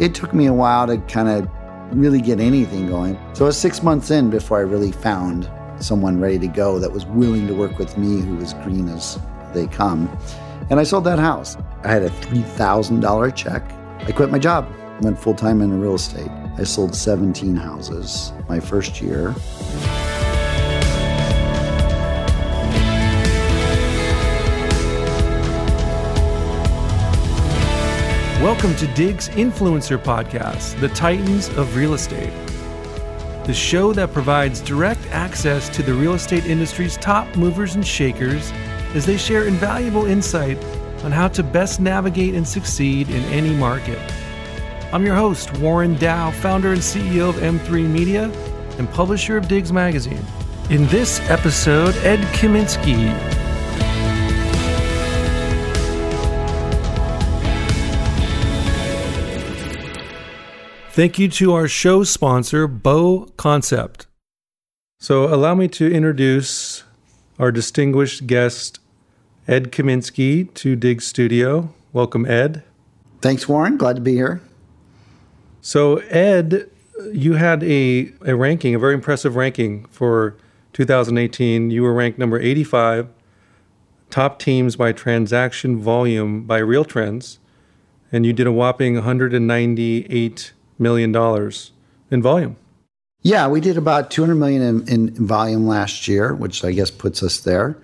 it took me a while to kind of really get anything going. So I was six months in before I really found someone ready to go that was willing to work with me who was green as they come. And I sold that house. I had a $3,000 check. I quit my job, went full time into real estate. I sold 17 houses my first year. Welcome to Diggs Influencer Podcast, the Titans of Real Estate. The show that provides direct access to the real estate industry's top movers and shakers as they share invaluable insight on how to best navigate and succeed in any market. I'm your host, Warren Dow, founder and CEO of M3 Media and publisher of Diggs Magazine. In this episode, Ed Kaminsky, Thank you to our show sponsor, Beau Concept. So, allow me to introduce our distinguished guest, Ed Kaminsky, to Dig Studio. Welcome, Ed. Thanks, Warren. Glad to be here. So, Ed, you had a, a ranking, a very impressive ranking for 2018. You were ranked number 85, top teams by transaction volume by Real Trends, and you did a whopping 198 million dollars in volume. Yeah, we did about 200 million in, in, volume last year, which I guess puts us there.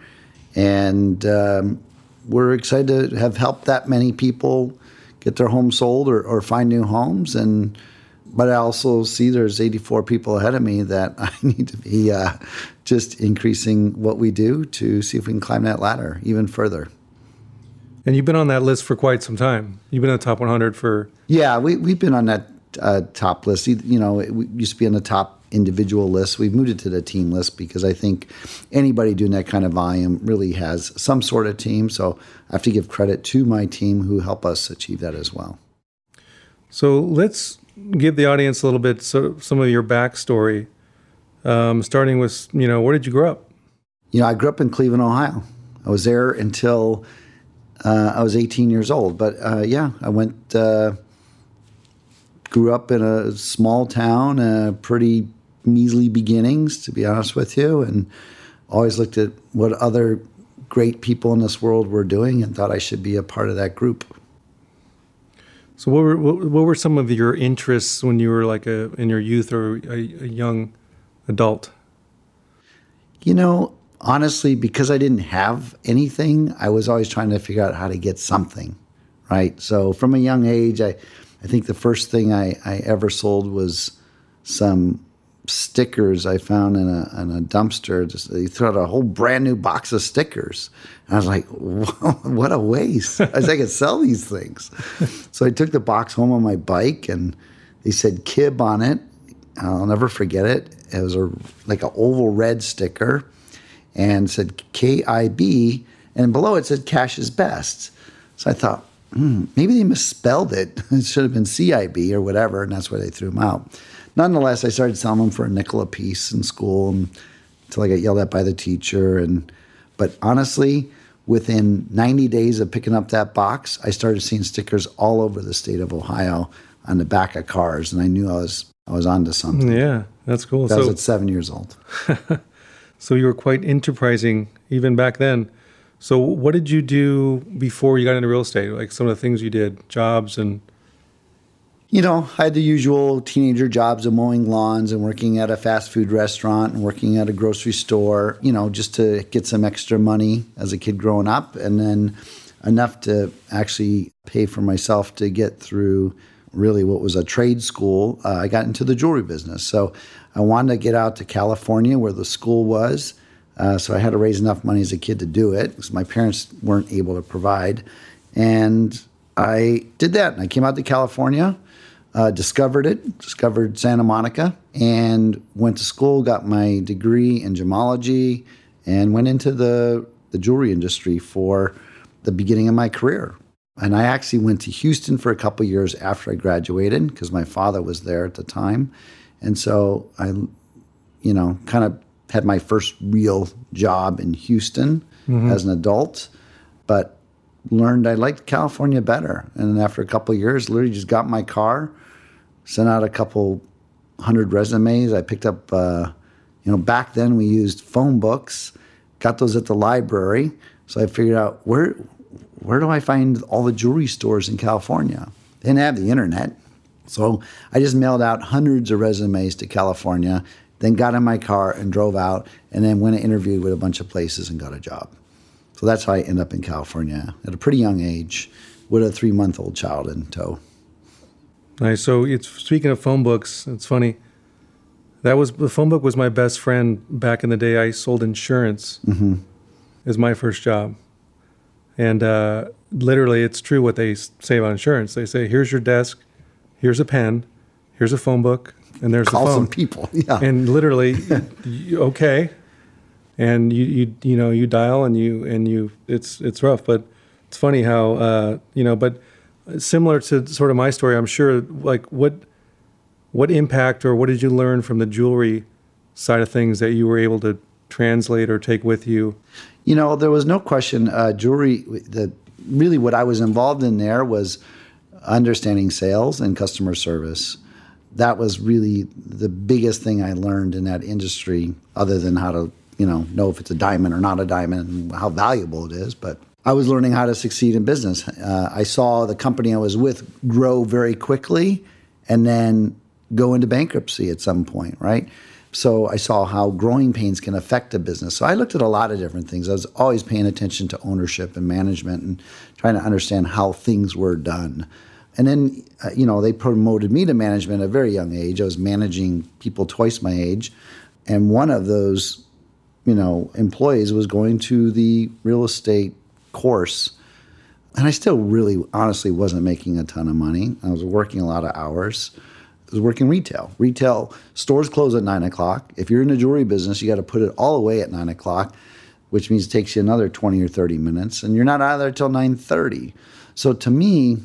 And um, we're excited to have helped that many people get their home sold or, or find new homes. And but I also see there's 84 people ahead of me that I need to be uh, just increasing what we do to see if we can climb that ladder even further. And you've been on that list for quite some time. You've been on the top 100 for. Yeah, we, we've been on that uh, top list. You know, it used to be on the top individual list. We've moved it to the team list because I think anybody doing that kind of volume really has some sort of team. So I have to give credit to my team who help us achieve that as well. So let's give the audience a little bit so, some of your backstory, um, starting with you know where did you grow up? You know, I grew up in Cleveland, Ohio. I was there until uh, I was 18 years old. But uh, yeah, I went. Uh, grew up in a small town, uh, pretty measly beginnings, to be honest with you, and always looked at what other great people in this world were doing and thought I should be a part of that group. So, what were what, were some of your interests when you were like a in your youth or a, a young adult? You know, honestly, because I didn't have anything, I was always trying to figure out how to get something, right? So, from a young age, I I think the first thing I, I ever sold was some stickers I found in a, in a dumpster. Just, they threw out a whole brand new box of stickers. And I was like, what a waste. I was I could sell these things. so I took the box home on my bike and they said Kib on it. I'll never forget it. It was a like an oval red sticker and said K I B and below it said cash is best. So I thought, hmm, maybe they misspelled it. It should have been CIB or whatever, and that's why they threw them out. Nonetheless, I started selling them for a nickel a piece in school until I got yelled at by the teacher. And but honestly, within 90 days of picking up that box, I started seeing stickers all over the state of Ohio on the back of cars, and I knew I was I was onto something. Yeah, that's cool. That so, was at seven years old. so you were quite enterprising even back then. So, what did you do before you got into real estate? Like some of the things you did, jobs and. You know, I had the usual teenager jobs of mowing lawns and working at a fast food restaurant and working at a grocery store, you know, just to get some extra money as a kid growing up. And then enough to actually pay for myself to get through really what was a trade school. Uh, I got into the jewelry business. So I wanted to get out to California where the school was uh, so I had to raise enough money as a kid to do it because my parents weren't able to provide. And I did that. And I came out to California, uh, discovered it, discovered Santa Monica, and went to school, got my degree in gemology, and went into the, the jewelry industry for the beginning of my career. And I actually went to Houston for a couple years after I graduated because my father was there at the time. And so I, you know, kind of had my first real job in Houston mm-hmm. as an adult, but learned I liked California better. And after a couple years, literally just got my car, sent out a couple hundred resumes. I picked up, uh, you know, back then we used phone books, got those at the library. So I figured out where where do I find all the jewelry stores in California? They didn't have the internet. So I just mailed out hundreds of resumes to California, then got in my car and drove out, and then went and interviewed with a bunch of places and got a job. So that's how I end up in California at a pretty young age with a three month old child in tow. Nice. So it's speaking of phone books, it's funny. That was the phone book was my best friend back in the day. I sold insurance mm-hmm. as my first job, and uh, literally, it's true what they say about insurance. They say, "Here's your desk, here's a pen, here's a phone book, and there's Call a phone." some people, yeah. And literally, you, okay, and you you you know you dial and you and you it's it's rough, but it's funny how uh, you know, but similar to sort of my story, I'm sure. Like what what impact or what did you learn from the jewelry side of things that you were able to translate or take with you? You know, there was no question. Uh, jewelry, the really what I was involved in there was understanding sales and customer service. That was really the biggest thing I learned in that industry, other than how to, you know, know if it's a diamond or not a diamond and how valuable it is. But I was learning how to succeed in business. Uh, I saw the company I was with grow very quickly and then go into bankruptcy at some point, right? So I saw how growing pains can affect a business. So I looked at a lot of different things. I was always paying attention to ownership and management and trying to understand how things were done. And then, uh, you know, they promoted me to management at a very young age. I was managing people twice my age. And one of those, you know, employees was going to the real estate course. And I still really honestly wasn't making a ton of money. I was working a lot of hours I was working retail. Retail stores close at nine o'clock. If you're in the jewelry business, you got to put it all away at nine o'clock, which means it takes you another twenty or thirty minutes, and you're not out of there nine thirty. So to me,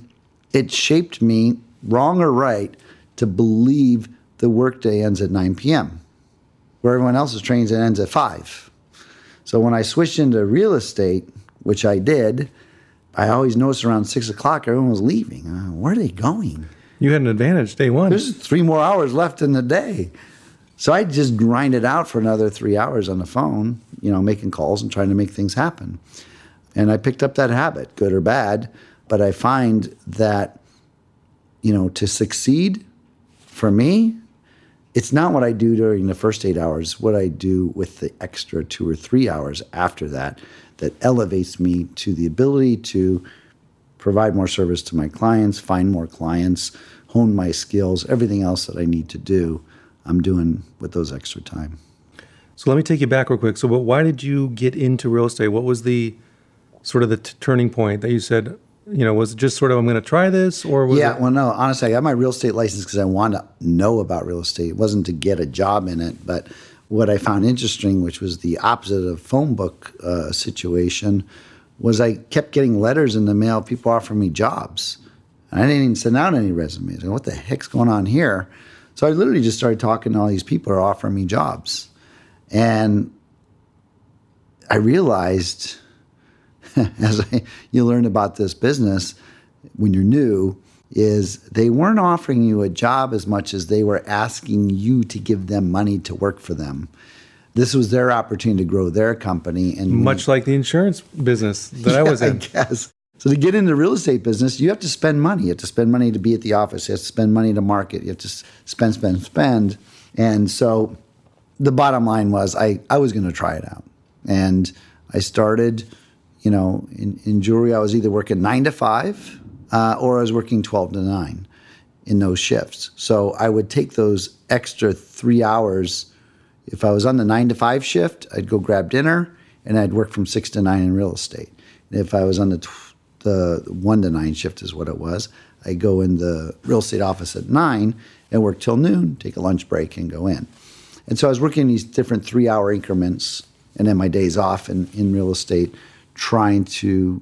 it shaped me, wrong or right, to believe the workday ends at nine p.m., where everyone else's trains it ends at five. So when I switched into real estate, which I did, I always noticed around six o'clock everyone was leaving. Uh, where are they going? You had an advantage day one. There's three more hours left in the day. So I just grind it out for another three hours on the phone, you know, making calls and trying to make things happen. And I picked up that habit, good or bad. But I find that, you know, to succeed for me, it's not what I do during the first eight hours, what I do with the extra two or three hours after that that elevates me to the ability to provide more service to my clients, find more clients, hone my skills, everything else that I need to do, I'm doing with those extra time. So let me take you back real quick. So, why did you get into real estate? What was the sort of the t- turning point that you said, you know, was it just sort of I'm going to try this, or was yeah? It- well, no. Honestly, I got my real estate license because I wanted to know about real estate. It wasn't to get a job in it, but what I found interesting, which was the opposite of phone book uh, situation, was I kept getting letters in the mail, people offering me jobs. And I didn't even send out any resumes. Go, what the heck's going on here? So I literally just started talking to all these people who are offering me jobs. And I realized, as I, you learn about this business when you're new, is they weren't offering you a job as much as they were asking you to give them money to work for them. This was their opportunity to grow their company, and much like the insurance business that yeah, I was in. I guess so to get into the real estate business, you have to spend money. You have to spend money to be at the office. You have to spend money to market. You have to spend, spend, spend. And so the bottom line was I, I was going to try it out. And I started, you know, in, in jewelry, I was either working nine to five uh, or I was working 12 to nine in those shifts. So I would take those extra three hours. If I was on the nine to five shift, I'd go grab dinner and I'd work from six to nine in real estate. if I was on the the one to nine shift is what it was. I'd go in the real estate office at nine and work till noon, take a lunch break, and go in. And so I was working these different three hour increments and then my days off in, in real estate, trying to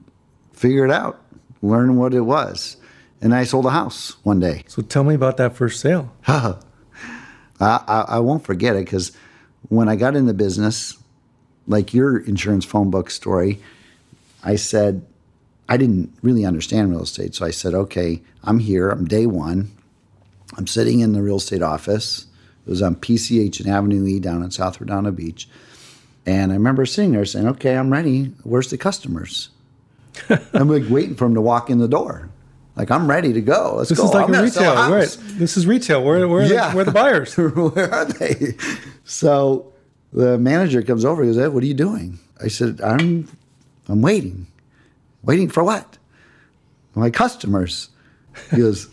figure it out, learn what it was. And I sold a house one day. So tell me about that first sale. I, I, I won't forget it because when I got in the business, like your insurance phone book story, I said, I didn't really understand real estate. So I said, okay, I'm here. I'm day one. I'm sitting in the real estate office. It was on PCH and Avenue E down in South Redondo Beach. And I remember sitting there saying, okay, I'm ready. Where's the customers? I'm like waiting for them to walk in the door. Like, I'm ready to go. Let's This go. is like I'm a gonna retail, right? This is retail. Where, where, are the, Yeah. where are the buyers? Where are they? So the manager comes over. He goes, Ed, what are you doing? I said, I'm, I'm waiting. Waiting for what? My customers. He goes,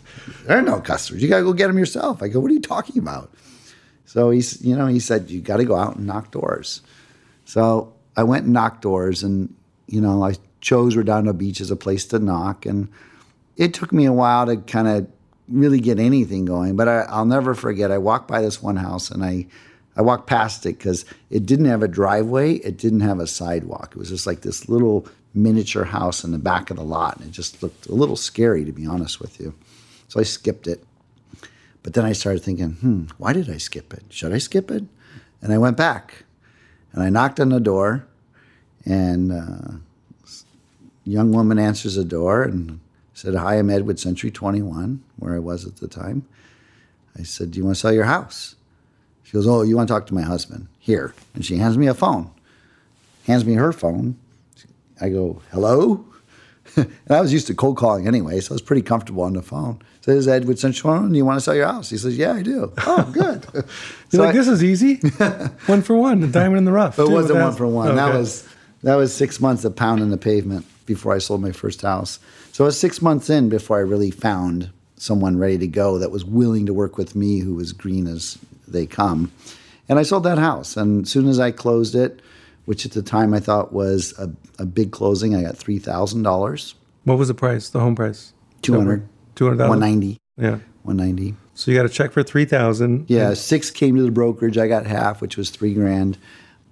there are no customers. You got to go get them yourself. I go, what are you talking about? So he's, you know, he said, you got to go out and knock doors. So I went and knocked doors and, you know, I chose Redondo Beach as a place to knock. And it took me a while to kind of really get anything going, but I, I'll never forget. I walked by this one house and I, I walked past it because it didn't have a driveway, it didn't have a sidewalk. It was just like this little miniature house in the back of the lot, and it just looked a little scary, to be honest with you. So I skipped it. But then I started thinking, hmm, why did I skip it? Should I skip it? And I went back and I knocked on the door, and uh, young woman answers the door and said, Hi, I'm Ed with Century 21, where I was at the time. I said, Do you want to sell your house? She goes, Oh, you want to talk to my husband? Here. And she hands me a phone, hands me her phone. I go, Hello? and I was used to cold calling anyway, so I was pretty comfortable on the phone. Says Ed with Century 21, do you want to sell your house? He says, Yeah, I do. Oh, good. You're So like, I- this is easy. one for one, the diamond in the rough. it wasn't one for one. That was that was six months of pounding the pavement before I sold my first house. So it was six months in before I really found someone ready to go that was willing to work with me, who was green as they come. And I sold that house. And as soon as I closed it, which at the time I thought was a, a big closing, I got three thousand dollars, What was the price? The home price? two hundred, Two hundred one thousand. ninety, Yeah. one ninety. So you got a check for three thousand. Yeah, six came to the brokerage. I got half, which was three grand,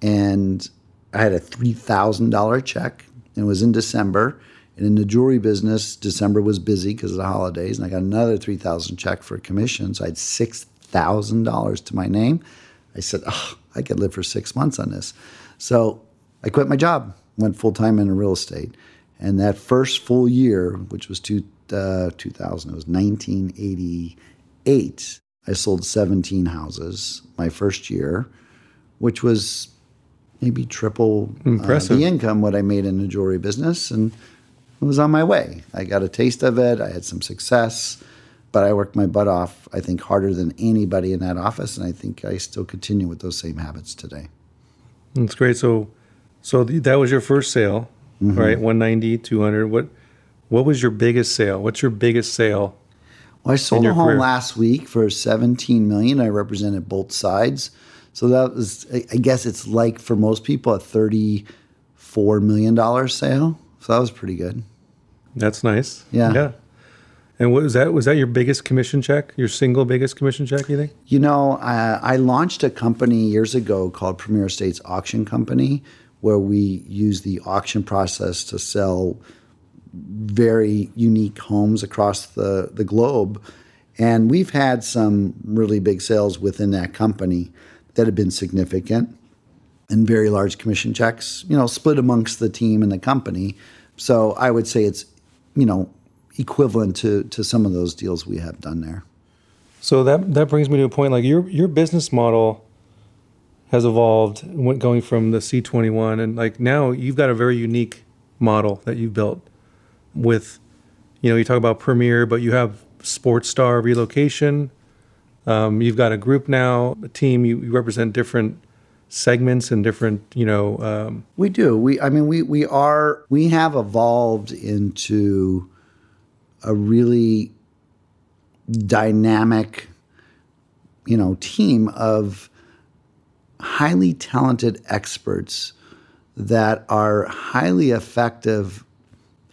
and I had a three thousand dollar check. And it was in December. And in the jewelry business, December was busy because of the holidays, and I got another three thousand check for commission. So I had six thousand dollars to my name. I said, "Oh, I could live for six months on this." So I quit my job, went full time into real estate, and that first full year, which was two uh, two thousand, it was nineteen eighty eight. I sold 17 houses my first year, which was maybe triple uh, the income what I made in the jewelry business, and it was on my way. I got a taste of it. I had some success, but I worked my butt off. I think harder than anybody in that office, and I think I still continue with those same habits today. That's great. So, so th- that was your first sale, Mm-hmm. right? 190, 200. What, what was your biggest sale? What's your biggest sale? Well, I sold a home career? last week for 17 million. I represented both sides. So that was, I guess it's like for most people, a 34 million dollar sale. So that was pretty good. That's nice. Yeah. Yeah. And what was that? Was that your biggest commission check? Your single biggest commission check? You think? You know, I, I launched a company years ago called Premier Estates Auction Company, where we use the auction process to sell very unique homes across the, the globe. And we've had some really big sales within that company that have been significant and very large commission checks, you know, split amongst the team and the company. So I would say it's, you know, equivalent to, to some of those deals we have done there. So that that brings me to a point. Like your your business model has evolved, went going from the C twenty one, and like now you've got a very unique model that you've built. With, you know, you talk about Premier, but you have Sports Star relocation. Um, you've got a group now, a team. You, you represent different segments and different, you know. Um, We do. We I mean we we are we have evolved into a really dynamic you know team of highly talented experts that are highly effective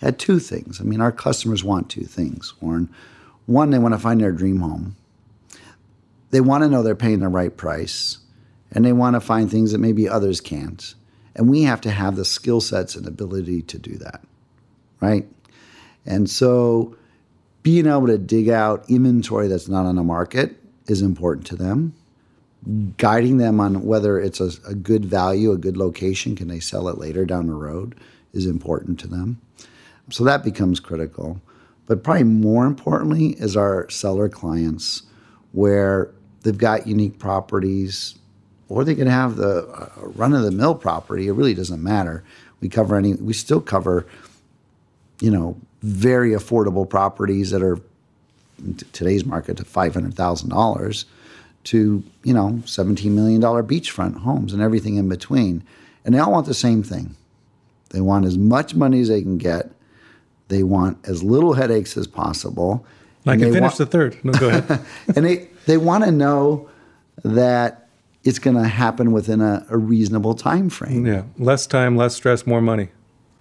at two things. I mean our customers want two things, Warren. One they want to find their dream home. They want to know they're paying the right price and they want to find things that maybe others can't. And we have to have the skill sets and ability to do that, right? And so being able to dig out inventory that's not on the market is important to them. Guiding them on whether it's a, a good value, a good location, can they sell it later down the road is important to them. So that becomes critical. But probably more importantly is our seller clients, where they've got unique properties, or they can have the uh, run of the mill property. It really doesn't matter. We cover any. We still cover, you know, very affordable properties that are today's market to five hundred thousand dollars to you know seventeen million dollar beachfront homes and everything in between, and they all want the same thing. They want as much money as they can get. They want as little headaches as possible. I can finish want- the third. No, go ahead. and they they want to know that it's going to happen within a, a reasonable time frame. yeah, less time, less stress, more money.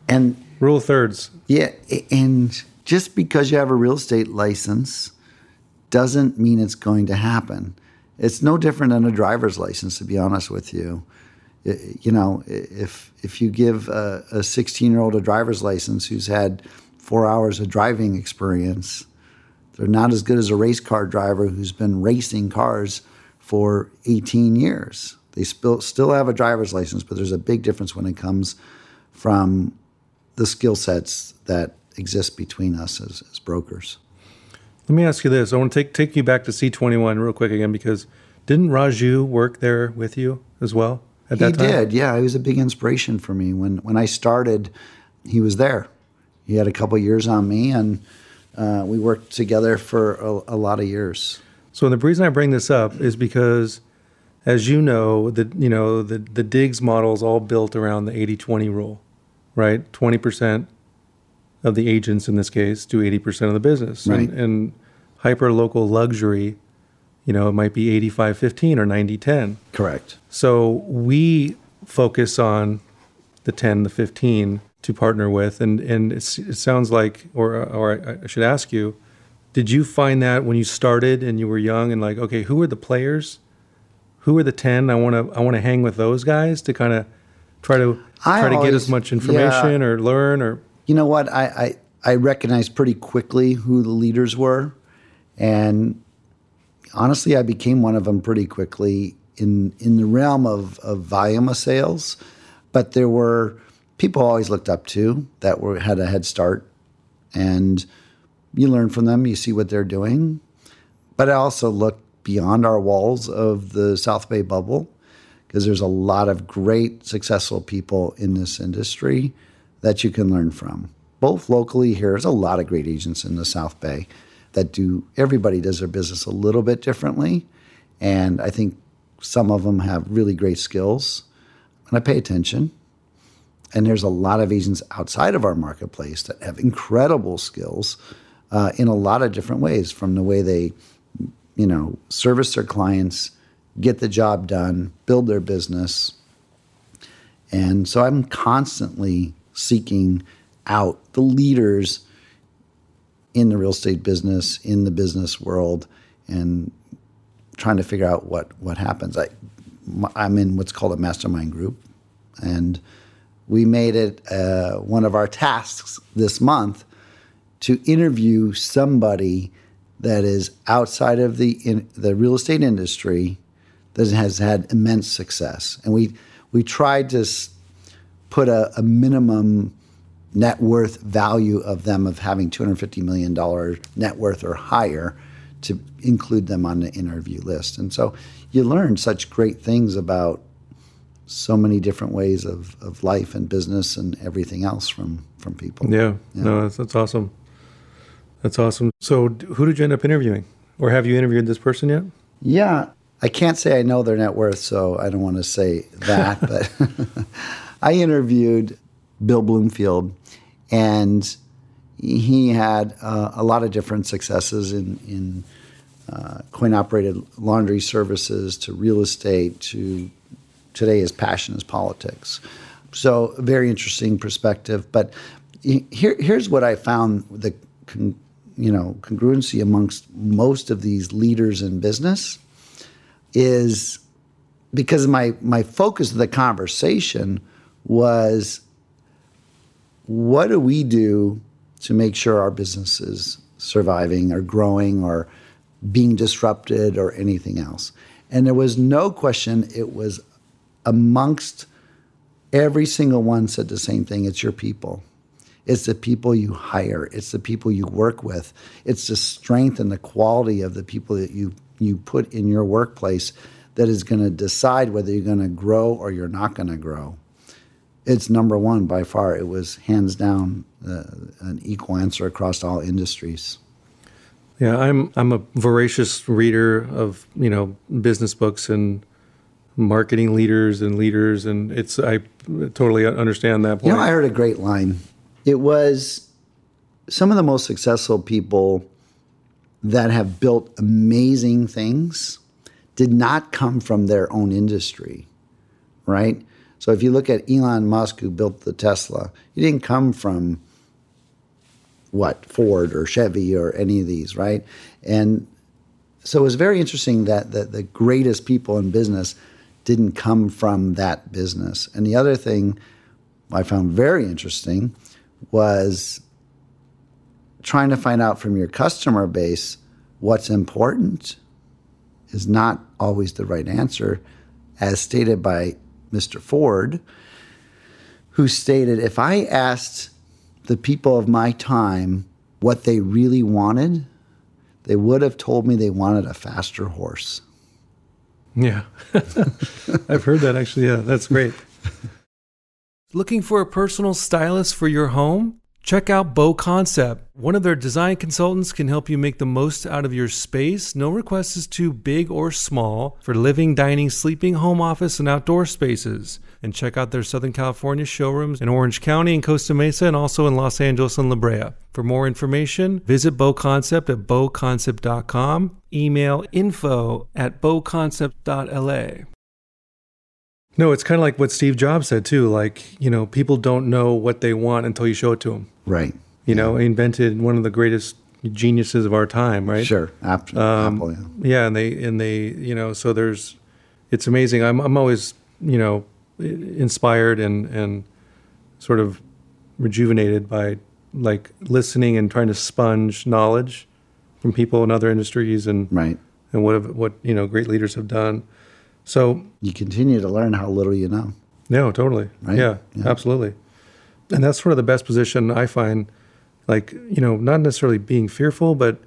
And Rule thirds. yeah, and just because you have a real estate license doesn't mean it's going to happen. It's no different than a driver's license, to be honest with you. You know, if if you give a 16 year old a driver's license who's had four hours of driving experience, they're not as good as a race car driver who's been racing cars for 18 years. They still still have a driver's license, but there's a big difference when it comes from the skill sets that exist between us as, as brokers. Let me ask you this. I want to take take you back to C21 real quick again because didn't Raju work there with you as well at He that time? He did, yeah. He was a big inspiration for me. When when I started, he was there. He had a couple years on me, and uh, we worked together for a, a lot of years. So the reason I bring this up is because, as you know, the you know the the Diggs model is all built around the 80-20 rule, right? Twenty percent of the agents in this case do eighty percent of the business, Right. and, and hyper local luxury, you know, it might be 85-15 or 90-10. Correct. So we focus on the 10, the 15 to partner with. And, and it sounds like, or, or I should ask you, did you find that when you started and you were young and like, okay, who are the players? Who are the 10? I want to, I want to hang with those guys to kind of try to, I try to get as much information or learn or, You know what? I, I, I recognized pretty quickly who the leaders were. And honestly, I became one of them pretty quickly in, in the realm of, of volume of sales. But there were people always looked up to that were had a head start. And you learn from them, you see what they're doing. But I also look beyond our walls of the South Bay bubble because there's a lot of great, successful people in this industry that you can learn from. Both locally here, there's a lot of great agents in the South Bay that do, everybody does their business a little bit differently. And I think some of them have really great skills. And I pay attention. And there's a lot of agents outside of our marketplace that have incredible skills uh, in a lot of different ways from the way they, you know, service their clients, get the job done, build their business. And so I'm constantly seeking out the leaders in the real estate business, in the business world, and trying to figure out what, what happens. I, I'm in what's called a mastermind group, and we made it uh, one of our tasks this month to interview somebody that is outside of the in, the real estate industry that has had immense success, and we we tried to put a, a minimum net worth value of them of having two hundred fifty million dollar net worth or higher to include them on the interview list, and so you learn such great things about so many different ways of, of life and business and everything else from from people. yeah, no, that's, that's awesome. That's awesome. So who did you end up interviewing? Or have you interviewed this person yet? Yeah, I can't say I know their net worth, so I don't want to say that. but I interviewed Bill Bloomfield, and he had uh, a lot of different successes in in uh, coin operated laundry services to real estate to today his passion is politics. So very interesting perspective. But here, here's what I found the con, you know congruency amongst most of these leaders in business is because my my focus of the conversation was what do we do to make sure our business is surviving or growing or being disrupted or anything else and there was no question it was amongst every single one said the same thing it's your people It's the people you hire. It's the people you work with. It's the strength and the quality of the people that you you put in your workplace that is going to decide whether you're going to grow or you're not going to grow. It's number one by far. It was hands down uh, an equal answer across all industries. Yeah, I'm I'm a voracious reader of you know business books and marketing leaders and leaders, and it's I totally understand that point. You know, I heard a great line. It was some of the most successful people that have built amazing things did not come from their own industry, right? So if you look at Elon Musk, who built the Tesla, he didn't come from what Ford or Chevy or any of these, right? And so it was very interesting that the, the greatest people in business didn't come from that business. And the other thing I found very interesting was trying to find out from your customer base what's important is not always the right answer, as stated by Mr. Ford, who stated if I asked the people of my time what they really wanted, they would have told me they wanted a faster horse. Yeah. I've heard that actually. Yeah, that's great. Looking for a personal stylist for your home? Check out Beau Concept. One of their design consultants can help you make the most out of your space. No request is too big or small for living, dining, sleeping, home office, and outdoor spaces. And check out their Southern California showrooms in Orange County and Costa Mesa and also in Los Angeles and La Brea. For more information, visit Beau Concept at beauconcept.com. Email info at beauconcept.la. No, it's kind of like what Steve Jobs said too. Like, you know, people don't know what they want until you show it to them. Right. You know, he invented one of the greatest geniuses of our time, right? Sure. Apple, um, Apple, yeah. Yeah, and they and they, you know, so there's, it's amazing. I'm I'm always, you know, inspired and and sort of rejuvenated by like listening and trying to sponge knowledge from people in other industries and Right. and what have, what you know great leaders have done. So You continue to learn how little you know. no, totally. Right? Yeah, Yeah. absolutely. And that's sort of the best position I find, like, you know, not necessarily being fearful, but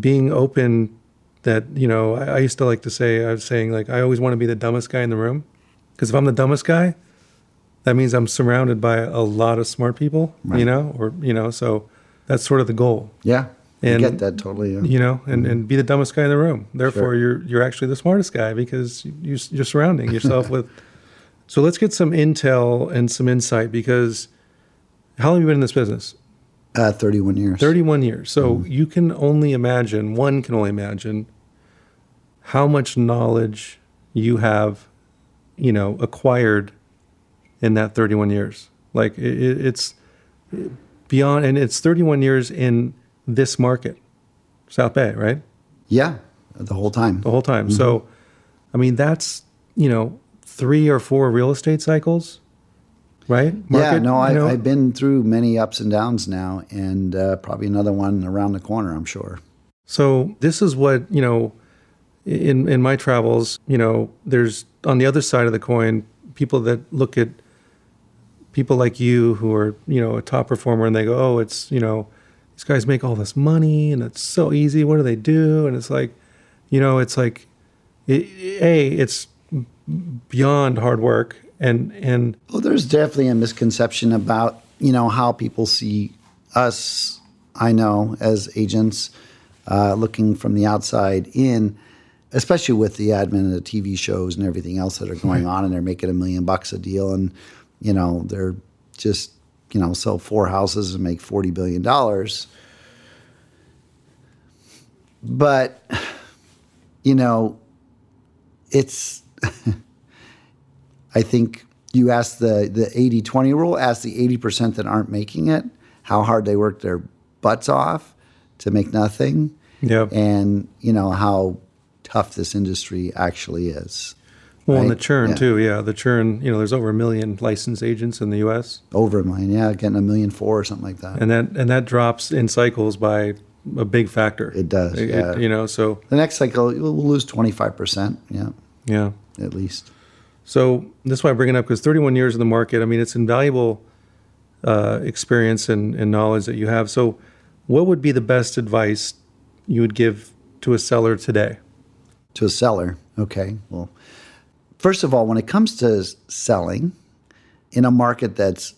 being open that, you know, I, I used to like to say, I was saying, like, I always want to be the dumbest guy in the room. Because if I'm the dumbest guy, that means I'm surrounded by a lot of smart people, you know, or, you know, so that's sort of the goal, Yeah. I And- get that totally. Yeah. you know, and, and be the dumbest guy in the room. Therefore, Sure. you're you're actually the smartest guy because you, you're surrounding yourself with. So let's get some intel and some insight because how long have you been in this business? Uh, 31 years. 31 years. So you can only imagine, one can only imagine how much knowledge you have, you know, acquired in that 31 years. Like it, it- it's beyond, and it's 31 years in this market, South Bay, right? Yeah. The whole time. the whole time. So, I mean, that's you know three or four real estate cycles, right? yeah. No, I, you know? I've been through many ups and downs now, and uh, probably another one around the corner, I'm sure. So this is what you know. In in my travels, you know, there's on the other side of the coin people that look at people like you who are you know a top performer and they go, oh, it's you know these guys make all this money and it's so easy. What do they do? And it's like, you know, it's like, it, a it's beyond hard work and and Well, there's definitely a misconception about you know how people see us. I know as agents uh, looking from the outside in, especially with the admin and the TV shows and everything else that are going mm-hmm. on, and they're making a million bucks a deal, and you know they're just you know sell four houses and make forty billion dollars. But you know, it's I think you ask the the 80-20 rule, ask the 80% that aren't making it how hard they work their butts off to make nothing. Yep. And you know how tough this industry actually is. Well, and the churn Yeah. too. Yeah, the churn. You know, there's over a million licensed agents in the U.S. Over a million, yeah, getting a million four or something like that. and that and that drops in cycles by a big factor. It does, yeah. you know, so the next cycle we'll lose 25%, yeah, yeah. at least. So that's why I bring it up because 31 years in the market. I mean, it's invaluable uh, experience and, and knowledge that you have. So, what would be the best advice you would give to a seller today? To a seller, okay. Well, first of all, when it comes to selling in a market that's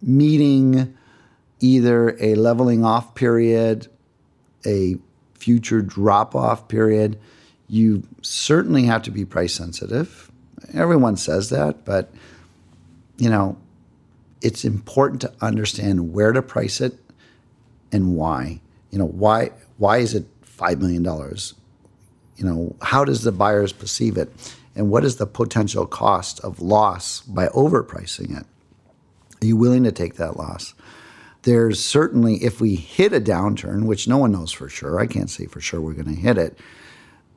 meeting either a leveling off period, a future drop off period, you certainly have to be price sensitive. Everyone says that, but you know, it's important to understand where to price it and why. You know, why why is it five million dollars? You know, how does the buyers perceive it? And what is the potential cost of loss by overpricing it? Are you willing to take that loss? There's certainly, if we hit a downturn, which no one knows for sure, I can't say for sure we're going to hit it,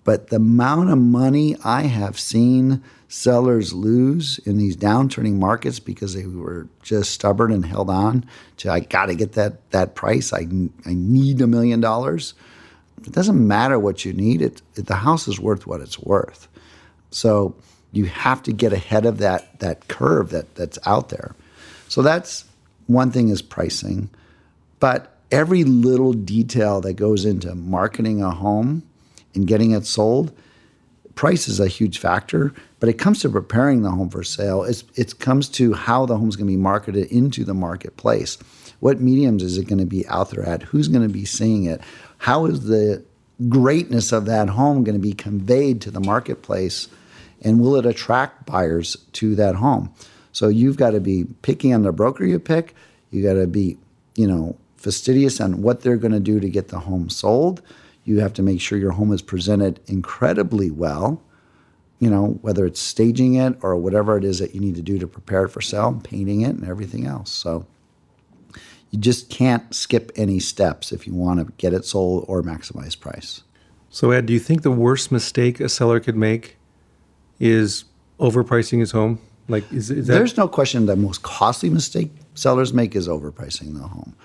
but the amount of money I have seen sellers lose in these downturning markets because they were just stubborn and held on to I got to get that that price. I I need a million dollars. It doesn't matter what you need. It, the house is worth what it's worth. So you have to get ahead of that that curve that that's out there. So that's one thing is pricing, but every little detail that goes into marketing a home and getting it sold, price is a huge factor. But it comes to preparing the home for sale. It's, it comes to how the home's going to be marketed into the marketplace. What mediums is it going to be out there at? Who's going to be seeing it? How is the greatness of that home going to be conveyed to the marketplace? And will it attract buyers to that home? So you've got to be picky on the broker you pick. You got to be, you know, fastidious on what they're going to do to get the home sold. You have to make sure your home is presented incredibly well. You know, whether it's staging it or whatever it is that you need to do to prepare it for sale, painting it and everything else. So you just can't skip any steps if you want to get it sold or maximize price. So Ed, do you think the worst mistake a seller could make is overpricing his home? Like, is, is that- There's no question the most costly mistake sellers make is overpricing the home.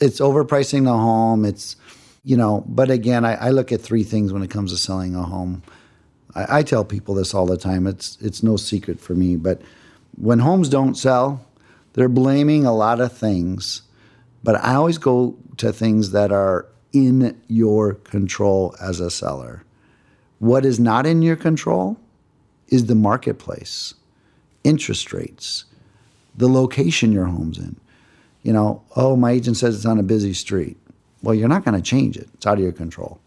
It's overpricing the home. It's, you know, but again, I, I look at three things when it comes to selling a home. I, I tell people this all the time. It's it's no secret for me. But when homes don't sell, they're blaming a lot of things. But I always go to things that are in your control as a seller. What is not in your control is the marketplace interest rates, the location your home's in. You know, oh, my agent says it's on a busy street. Well, you're not going to change it. It's out of your control.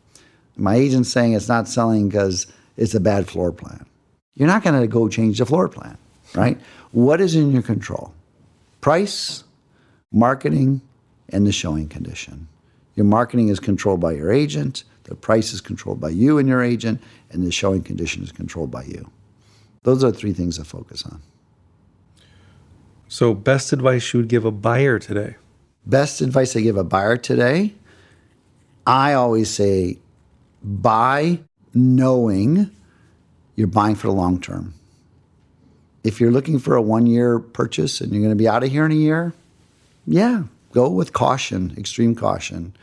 My agent's saying it's not selling because it's a bad floor plan. You're not going to go change the floor plan, right? What is in your control? Price, marketing, and the showing condition. Your marketing is controlled by your agent, the price is controlled by you and your agent, and the showing condition is controlled by you. Those are three things to focus on. So, best advice you would give a buyer today? Best advice I give a buyer today I always say buy knowing you're buying for the long term. If you're looking for a one year purchase and you're going to be out of here in a year, yeah, go with caution, extreme caution.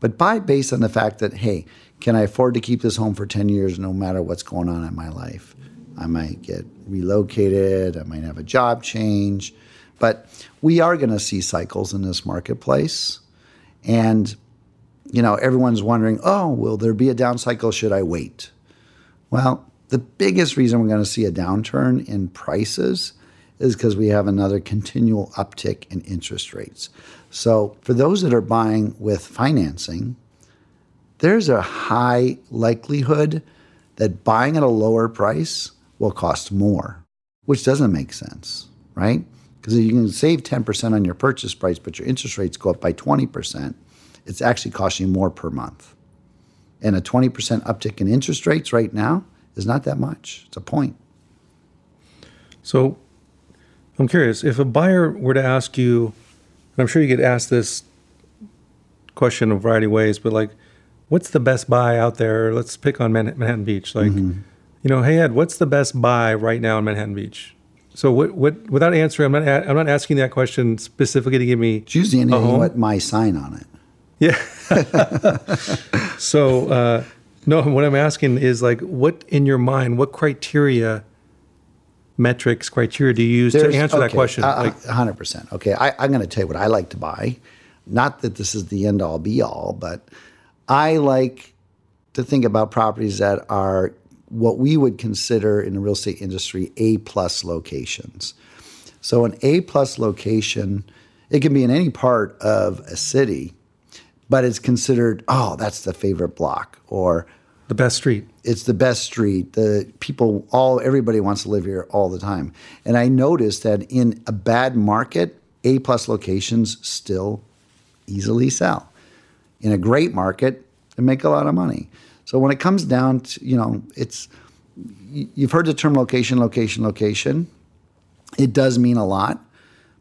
But buy based on the fact that, hey, can I afford to keep this home for 10 years no matter what's going on in my life? I might get relocated, I might have a job change. But we are going to see cycles in this marketplace. And, you know, everyone's wondering, oh, will there be a down cycle? Should I wait? Well, the biggest reason we're going to see a downturn in prices is because we have another continual uptick in interest rates. So, for those that are buying with financing, there's a high likelihood that buying at a lower price will cost more, which doesn't make sense, right? Because if you can save 10% on your purchase price, but your interest rates go up by 20%, it's actually costing you more per month. And a 20% uptick in interest rates right now is not that much. It's a point. So I'm curious if a buyer were to ask you, and I'm sure you get asked this question a variety of ways, but like, what's the best buy out there? Let's pick on Manhattan Beach. Like, mm-hmm. you know, hey Ed, what's the best buy right now in Manhattan Beach? So what, what, without answering, I'm not, I'm not asking that question specifically to give me. It's usually anything with my sign on it. Yeah. so, uh, no, what I'm asking is like, what in your mind, what criteria metrics, criteria do you use There's- to answer that okay, question? uh, like, 100%. Okay, I, I'm going to tell you what I like to buy. Not that this is the end all be all, but I like to think about properties that are what we would consider in the real estate industry A plus locations. So an A plus location, it can be in any part of a city, but it's considered, oh, that's the favorite block, or the best street. it's the best street. The people, all everybody wants to live here all the time. And I noticed that in a bad market, A plus locations still easily sell. In a great market, they make a lot of money. So when it comes down to, you know, it's you- you've heard the term location, location, location. It does mean a lot,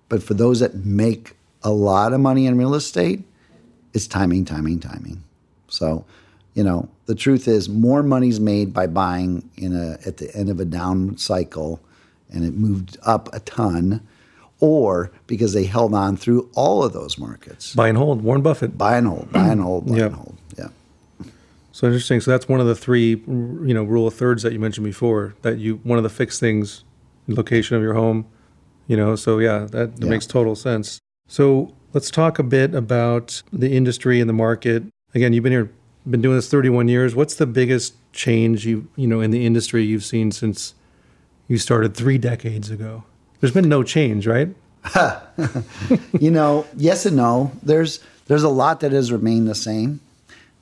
but for those that make a lot of money in real estate, it's timing, timing, timing. So, you know, the truth is more money's made by buying in a at the end of a down cycle and it moved up a ton or because they held on through all of those markets. Buy and hold. Warren Buffett. Buy and hold, buy and hold, buy Yeah. and hold. Yeah. So interesting. So that's one of the three, you know, rule of thirds that you mentioned before. That you one of the fixed things, location of your home. You know, so yeah, that, that Yeah. makes total sense. So let's talk a bit about the industry and the market. Again, you've been here, been doing this 31 years. What's the biggest change you you know in the industry you've seen since you started three decades ago? There's been no change, right? you know, yes and no. There's there's a lot that has remained the same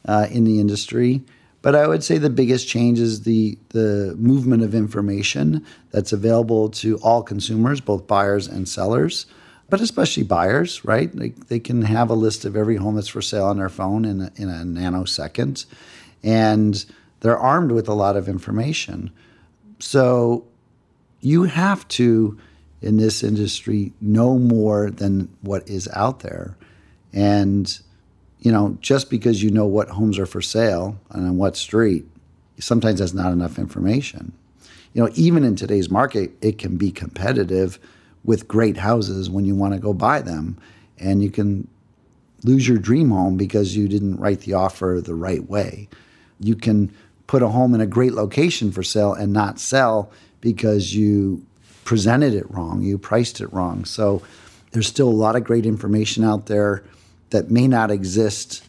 uh, in the industry, but I would say the biggest change is the the movement of information that's available to all consumers, both buyers and sellers, but especially buyers. Right? They they can have a list of every home that's for sale on their phone in a, in a nanosecond, and they're armed with a lot of information. So you have to in this industry know more than what is out there and you know just because you know what homes are for sale and on what street sometimes that's not enough information you know even in today's market it can be competitive with great houses when you want to go buy them and you can lose your dream home because you didn't write the offer the right way you can put a home in a great location for sale and not sell because you presented it wrong, you priced it wrong. So there's still a lot of great information out there that may not exist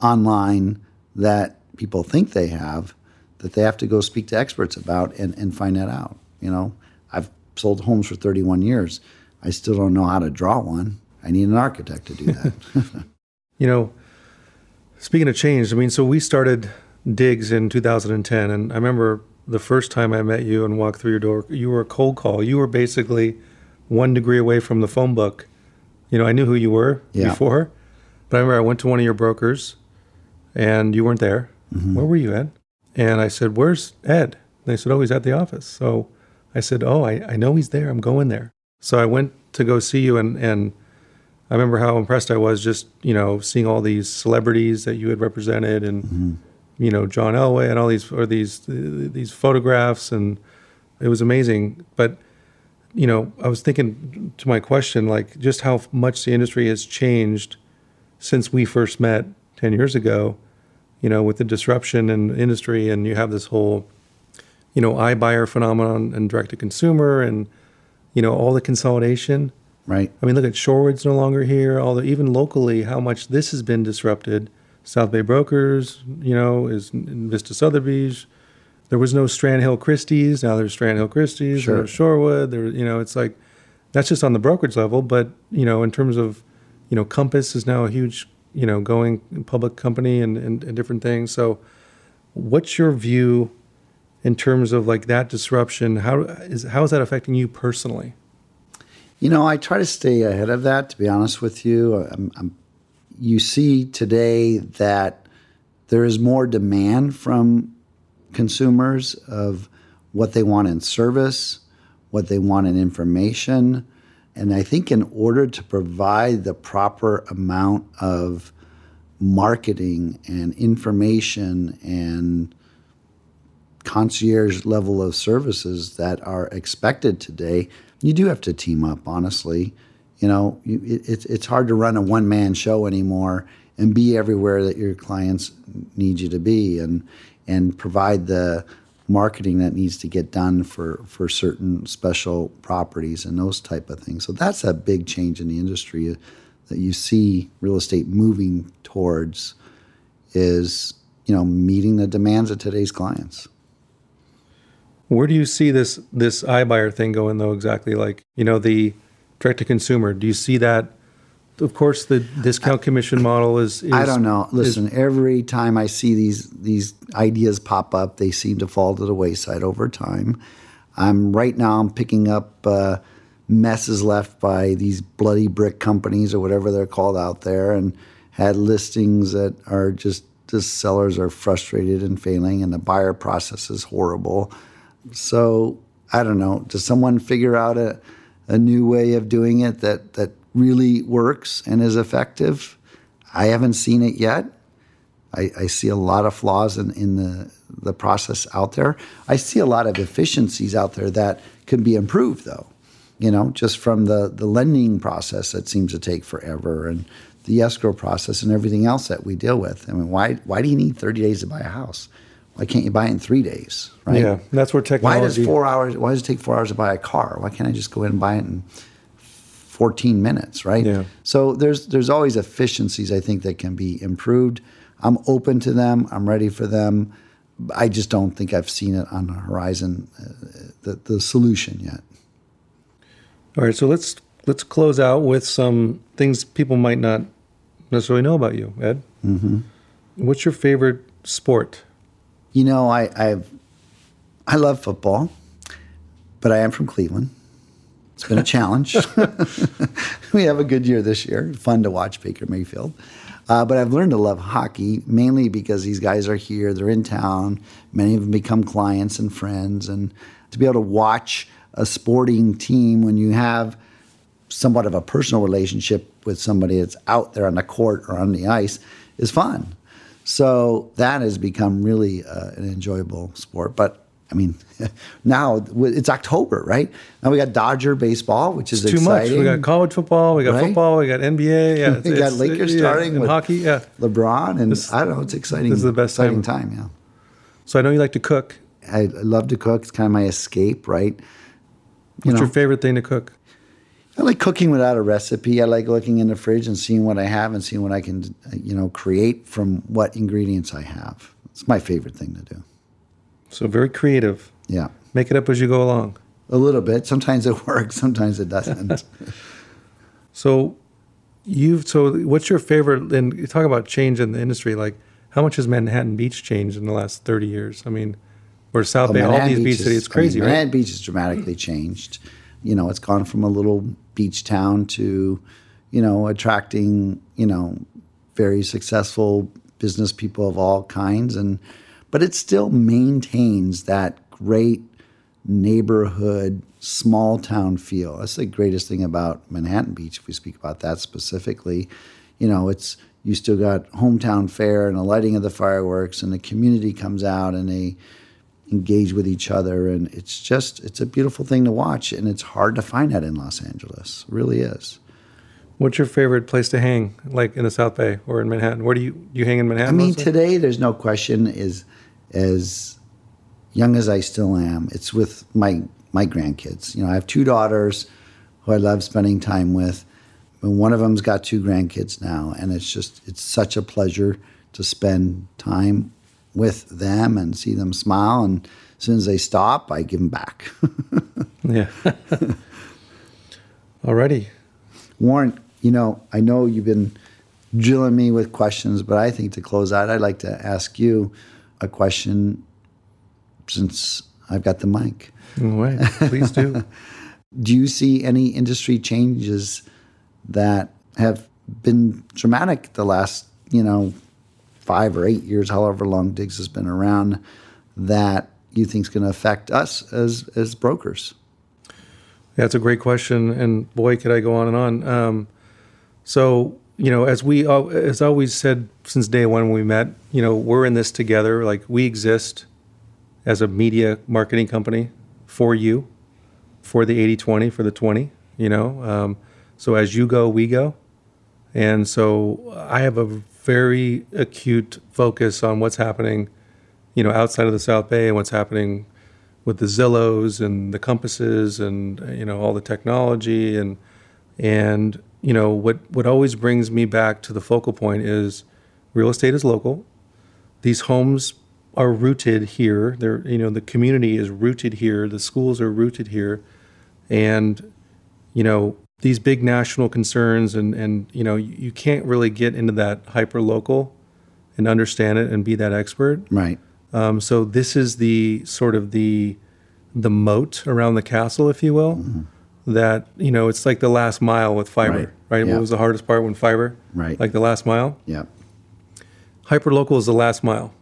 online that people think they have that they have to go speak to experts about and, and find that out. You know, sold homes for 31 years. I still don't know how to draw one. I need an architect to do that. You know, speaking of change, I mean, so we started Diggs in 2010, and I remember the first time I met you and walked through your door, you were a cold call. You were basically one degree away from the phone book. You know, I knew who you were Yeah. before, but I remember I went to one of your brokers, and you weren't there. Mm-hmm. Where were you, Ed? And I said, "Where's Ed?" They said, "Oh, he's at the office." So I said, "Oh, I, I know he's there. I'm going there." So I went to go see you, and and I remember how impressed I was just you know seeing all these celebrities that you had represented, and mm-hmm. you know John Elway and all these or these uh, these photographs, and it was amazing. But you know, I was thinking to my question, like just how much the industry has changed since we first met ten years ago. You know, with the disruption in industry, and you have this whole, you know, iBuyer phenomenon and direct to consumer, and you know all the consolidation. right? I mean, look at Shorewood's no longer here. Although even locally, how much this has been disrupted. South Bay Brokers, you know, is in Vista Sotheby's. There was no Strand Hill Christie's. Now there's Strand Hill Christie's. Sure. There's Shorewood. There, you know, it's like that's just on the brokerage level. But you know, in terms of, you know, Compass is now a huge, you know, going public company and, and, and different things. So, what's your view in terms of like that disruption? How is how is that affecting you personally? You know, I try to stay ahead of that. To be honest with you, I'm, I'm, you see today that there is more demand from consumers of what they want in service, what they want in information, and I think in order to provide the proper amount of marketing and information and concierge level of services that are expected today, you do have to team up. Honestly, you know, it, it's it's hard to run a one man show anymore and be everywhere that your clients need you to be and and provide the marketing that needs to get done for for certain special properties and those type of things. So that's a big change in the industry that you see real estate moving towards is you know meeting the demands of today's clients. Where do you see this this iBuyer thing going though exactly? Like you know the direct to consumer. Do you see that? Of course, the discount commission model is. is I don't know. Listen, is, every time I see these these ideas pop up, they seem to fall to the wayside over time. I'm right now. I'm picking up uh, messes left by these bloody brick companies or whatever they're called out there, and had listings that are just the sellers are frustrated and failing, and the buyer process is horrible so I don't know. Does someone figure out a, a new way of doing it that, that really works and is effective? I haven't seen it yet. I, I, see a lot of flaws in, in the, the process out there. I see a lot of efficiencies out there that could be improved, though. You know, just from the, the lending process that seems to take forever and the escrow process and everything else that we deal with. I mean, why, why do you need 30 days to buy a house? Why can't you buy it in three days? Right? Yeah, that's where technology. Why does four hours? Why does it take four hours to buy a car? Why can't I just go in and buy it in 14 minutes? Right. Yeah. So there's there's always efficiencies I think that can be improved. I'm open to them. I'm ready for them. I just don't think I've seen it on the horizon, uh, the the solution yet. All right, so let's let's close out with some things people might not necessarily know about you, Ed. Mm-hmm. What's your favorite sport? You know, I I've, I love football, but I am from Cleveland. It's been a challenge. we have a good year this year. Fun to watch Baker Mayfield. Uh, but I've learned to love hockey mainly because these guys are here. They're in town. Many of them become clients and friends. And to be able to watch a sporting team when you have somewhat of a personal relationship with somebody that's out there on the court or on the ice is fun. So that has become really uh, an enjoyable sport. But I mean, now it's October, right? Now we got Dodger baseball, which is too exciting. much. We got college football, we got right? football, we got NBA. Yeah, we got Lakers starting with hockey. Yeah, LeBron, and this, I don't know. It's exciting. This is the best exciting time. time. Yeah. So I know you like to cook. I, I love to cook. It's kind of my escape, right? You What's know, your favorite thing to cook? I like cooking without a recipe. I like looking in the fridge and seeing what I have and seeing what I can, you know, create from what ingredients I have. It's my favorite thing to do. So very creative. Yeah. Make it up as you go along. A little bit. Sometimes it works. Sometimes it doesn't. so, you've so what's your favorite? And you talk about change in the industry. Like, how much has Manhattan Beach changed in the last thirty years? I mean, or South oh, Bay, Manhattan all these beach cities, it's crazy, I mean, right? Manhattan Beach has dramatically changed you know, it's gone from a little beach town to, you know, attracting, you know, very successful business people of all kinds and but it still maintains that great neighborhood small town feel. That's the greatest thing about Manhattan Beach if we speak about that specifically. You know, it's you still got hometown fair and the lighting of the fireworks and the community comes out and they engage with each other and it's just it's a beautiful thing to watch and it's hard to find that in Los Angeles. It really is. What's your favorite place to hang like in the South Bay or in Manhattan? Where do you you hang in Manhattan I mean today there's no question is as young as I still am it's with my my grandkids. You know I have two daughters who I love spending time with and one of them's got two grandkids now and it's just it's such a pleasure to spend time with them and see them smile. And as soon as they stop, I give them back. yeah. Alrighty. Warren, you know, I know you've been drilling me with questions, but I think to close out, I'd like to ask you a question since I've got the mic. Right. Please do. do you see any industry changes that have been dramatic the last, you know, five or eight years, however long Diggs has been around, that you think is going to affect us as as brokers? Yeah, that's a great question, and boy, could I go on and on. Um, so you know, as we as always said since day one when we met, you know, we're in this together. Like we exist as a media marketing company for you, for the 80-20, for the 20, you know. Um, so as you go, we go. And so I have a very acute focus on what's happening you know, outside of the South Bay and what's happening with the Zillows and the compasses and you know all the technology and and you know what what always brings me back to the focal point is real estate is local. These homes are rooted here. They're you know the community is rooted here. The schools are rooted here, and you know these big national concerns and and you know you, can't really get into that hyper local and understand it and be that expert. Right. Um, so this is the sort of the the moat around the castle, if you will. Mm-hmm. That you know, it's like the last mile with fiber, right? right? What was the hardest part when fiber? Right. Like the last mile. Yeah. Hyperlocal is the last mile,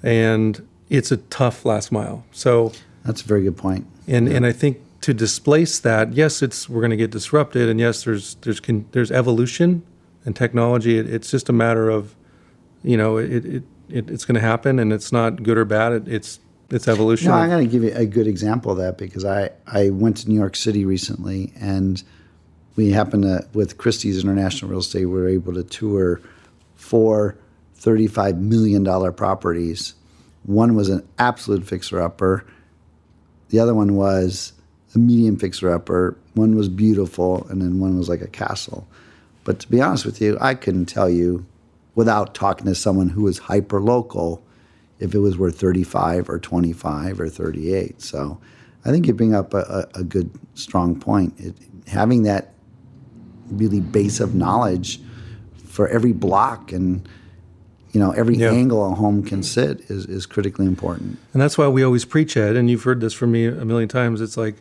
and it's a tough last mile. So that's a very good point. And yeah. and I think to displace that, yes, it's we're going to get disrupted, and yes, there's there's there's evolution and technology. It, it's just a matter of, you know, it, it it, it's going to happen, and it's not good or bad. It, it's it's evolution. No, I'm going to give you a good example of that because I I went to New York City recently, and we happened to with Christie's International Real Estate, we were able to tour four $35 million properties. One was an absolute fixer upper. The other one was a medium fixer upper. One was beautiful, and then one was like a castle. But to be honest with you, I couldn't tell you without talking to someone who was hyper local if it was worth 35 or 25 or 38. So I think you bring up a, a, a good, strong point. It, having that really base of knowledge for every block and you know every yeah. angle a home can sit is, is critically important and that's why we always preach it and you've heard this from me a million times it's like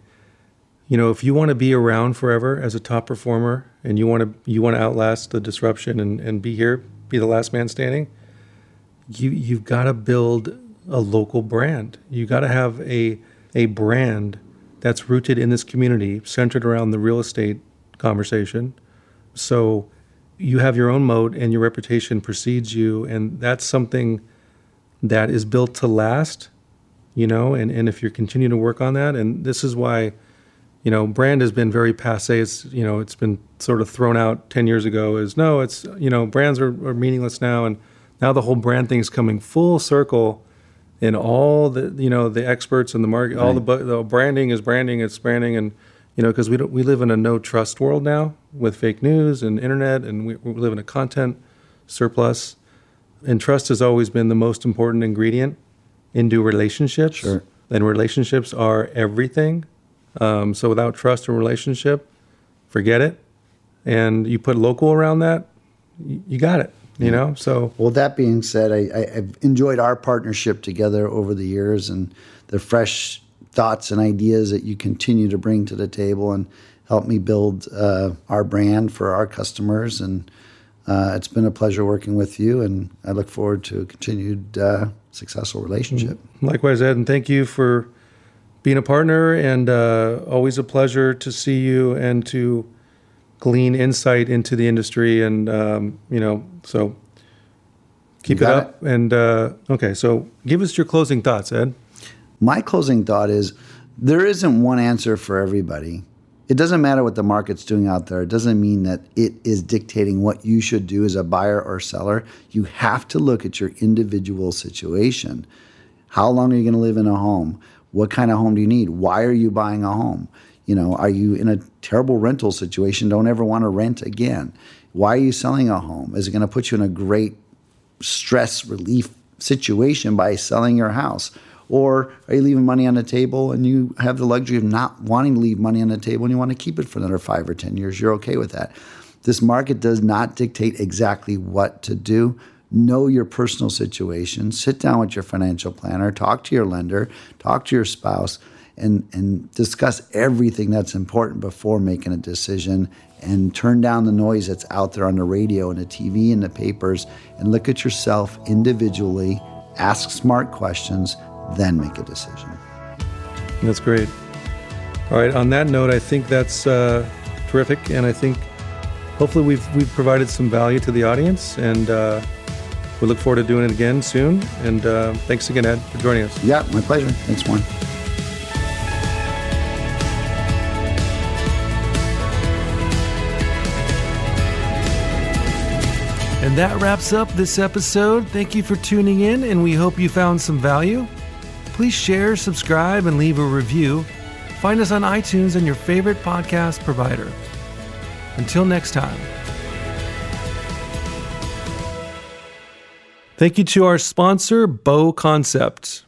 you know if you want to be around forever as a top performer and you want to you want to outlast the disruption and, and be here be the last man standing, you you've got to build a local brand. You got to have a a brand that's rooted in this community, centered around the real estate conversation. So you have your own moat and your reputation precedes you and that's something that is built to last, you know, and, and if you continue to work on that and this is why you know, brand has been very passe. It's you know, it's been sort of thrown out ten years ago as no, it's you know, brands are, are meaningless now, and now the whole brand thing is coming full circle. In all the you know the experts and the market, right. all the the branding is branding, it's branding, and you know because we don't we live in a no trust world now with fake news and internet, and we, we live in a content surplus, and trust has always been the most important ingredient into relationships. Sure. And relationships are everything um, so without trust and relationship, forget it. And you put local around that, you, got it. You yeah. know. So well, that being said, I, I, I've enjoyed our partnership together over the years and the fresh thoughts and ideas that you continue to bring to the table and help me build uh, our brand for our customers. And uh, it's been a pleasure working with you, and I look forward to a continued uh, successful relationship. Likewise, Ed, and thank you for being a partner, and uh, always a pleasure to see you and to glean insight into the industry. And um, you know, so keep it up. It. And uh, okay, so give us your closing thoughts, Ed. My closing thought is there isn't one answer for everybody. It doesn't matter what the market's doing out there. It doesn't mean that it is dictating what you should do as a buyer or seller. You have to look at your individual situation. How long are you going to live in a home? What kind of home do you need? Why are you buying a home? You know, are you in a terrible rental situation? Don't ever want to rent again. Why are you selling a home? Is it going to put you in a great stress relief situation by selling your house? Or are you leaving money on the table and you have the luxury of not wanting to leave money on the table and you want to keep it for another five or 10 years? You're okay with that. This market does not dictate exactly what to do know your personal situation, sit down with your financial planner, talk to your lender, talk to your spouse, and, and discuss everything that's important before making a decision and turn down the noise that's out there on the radio and the TV and the papers and look at yourself individually, ask smart questions, then make a decision. That's great. All right, on that note, I think that's uh, terrific. And I think hopefully we've, we've provided some value to the audience. And uh, we look forward to doing it again soon. And uh, thanks again, Ed, for joining us. Yeah, my pleasure. Thanks, Warren. And that wraps up this episode. Thank you for tuning in, and we hope you found some value. Please share, subscribe, and leave a review. Find us on iTunes and your favorite podcast provider. Until next time. Thank you to our sponsor, Beau Concept.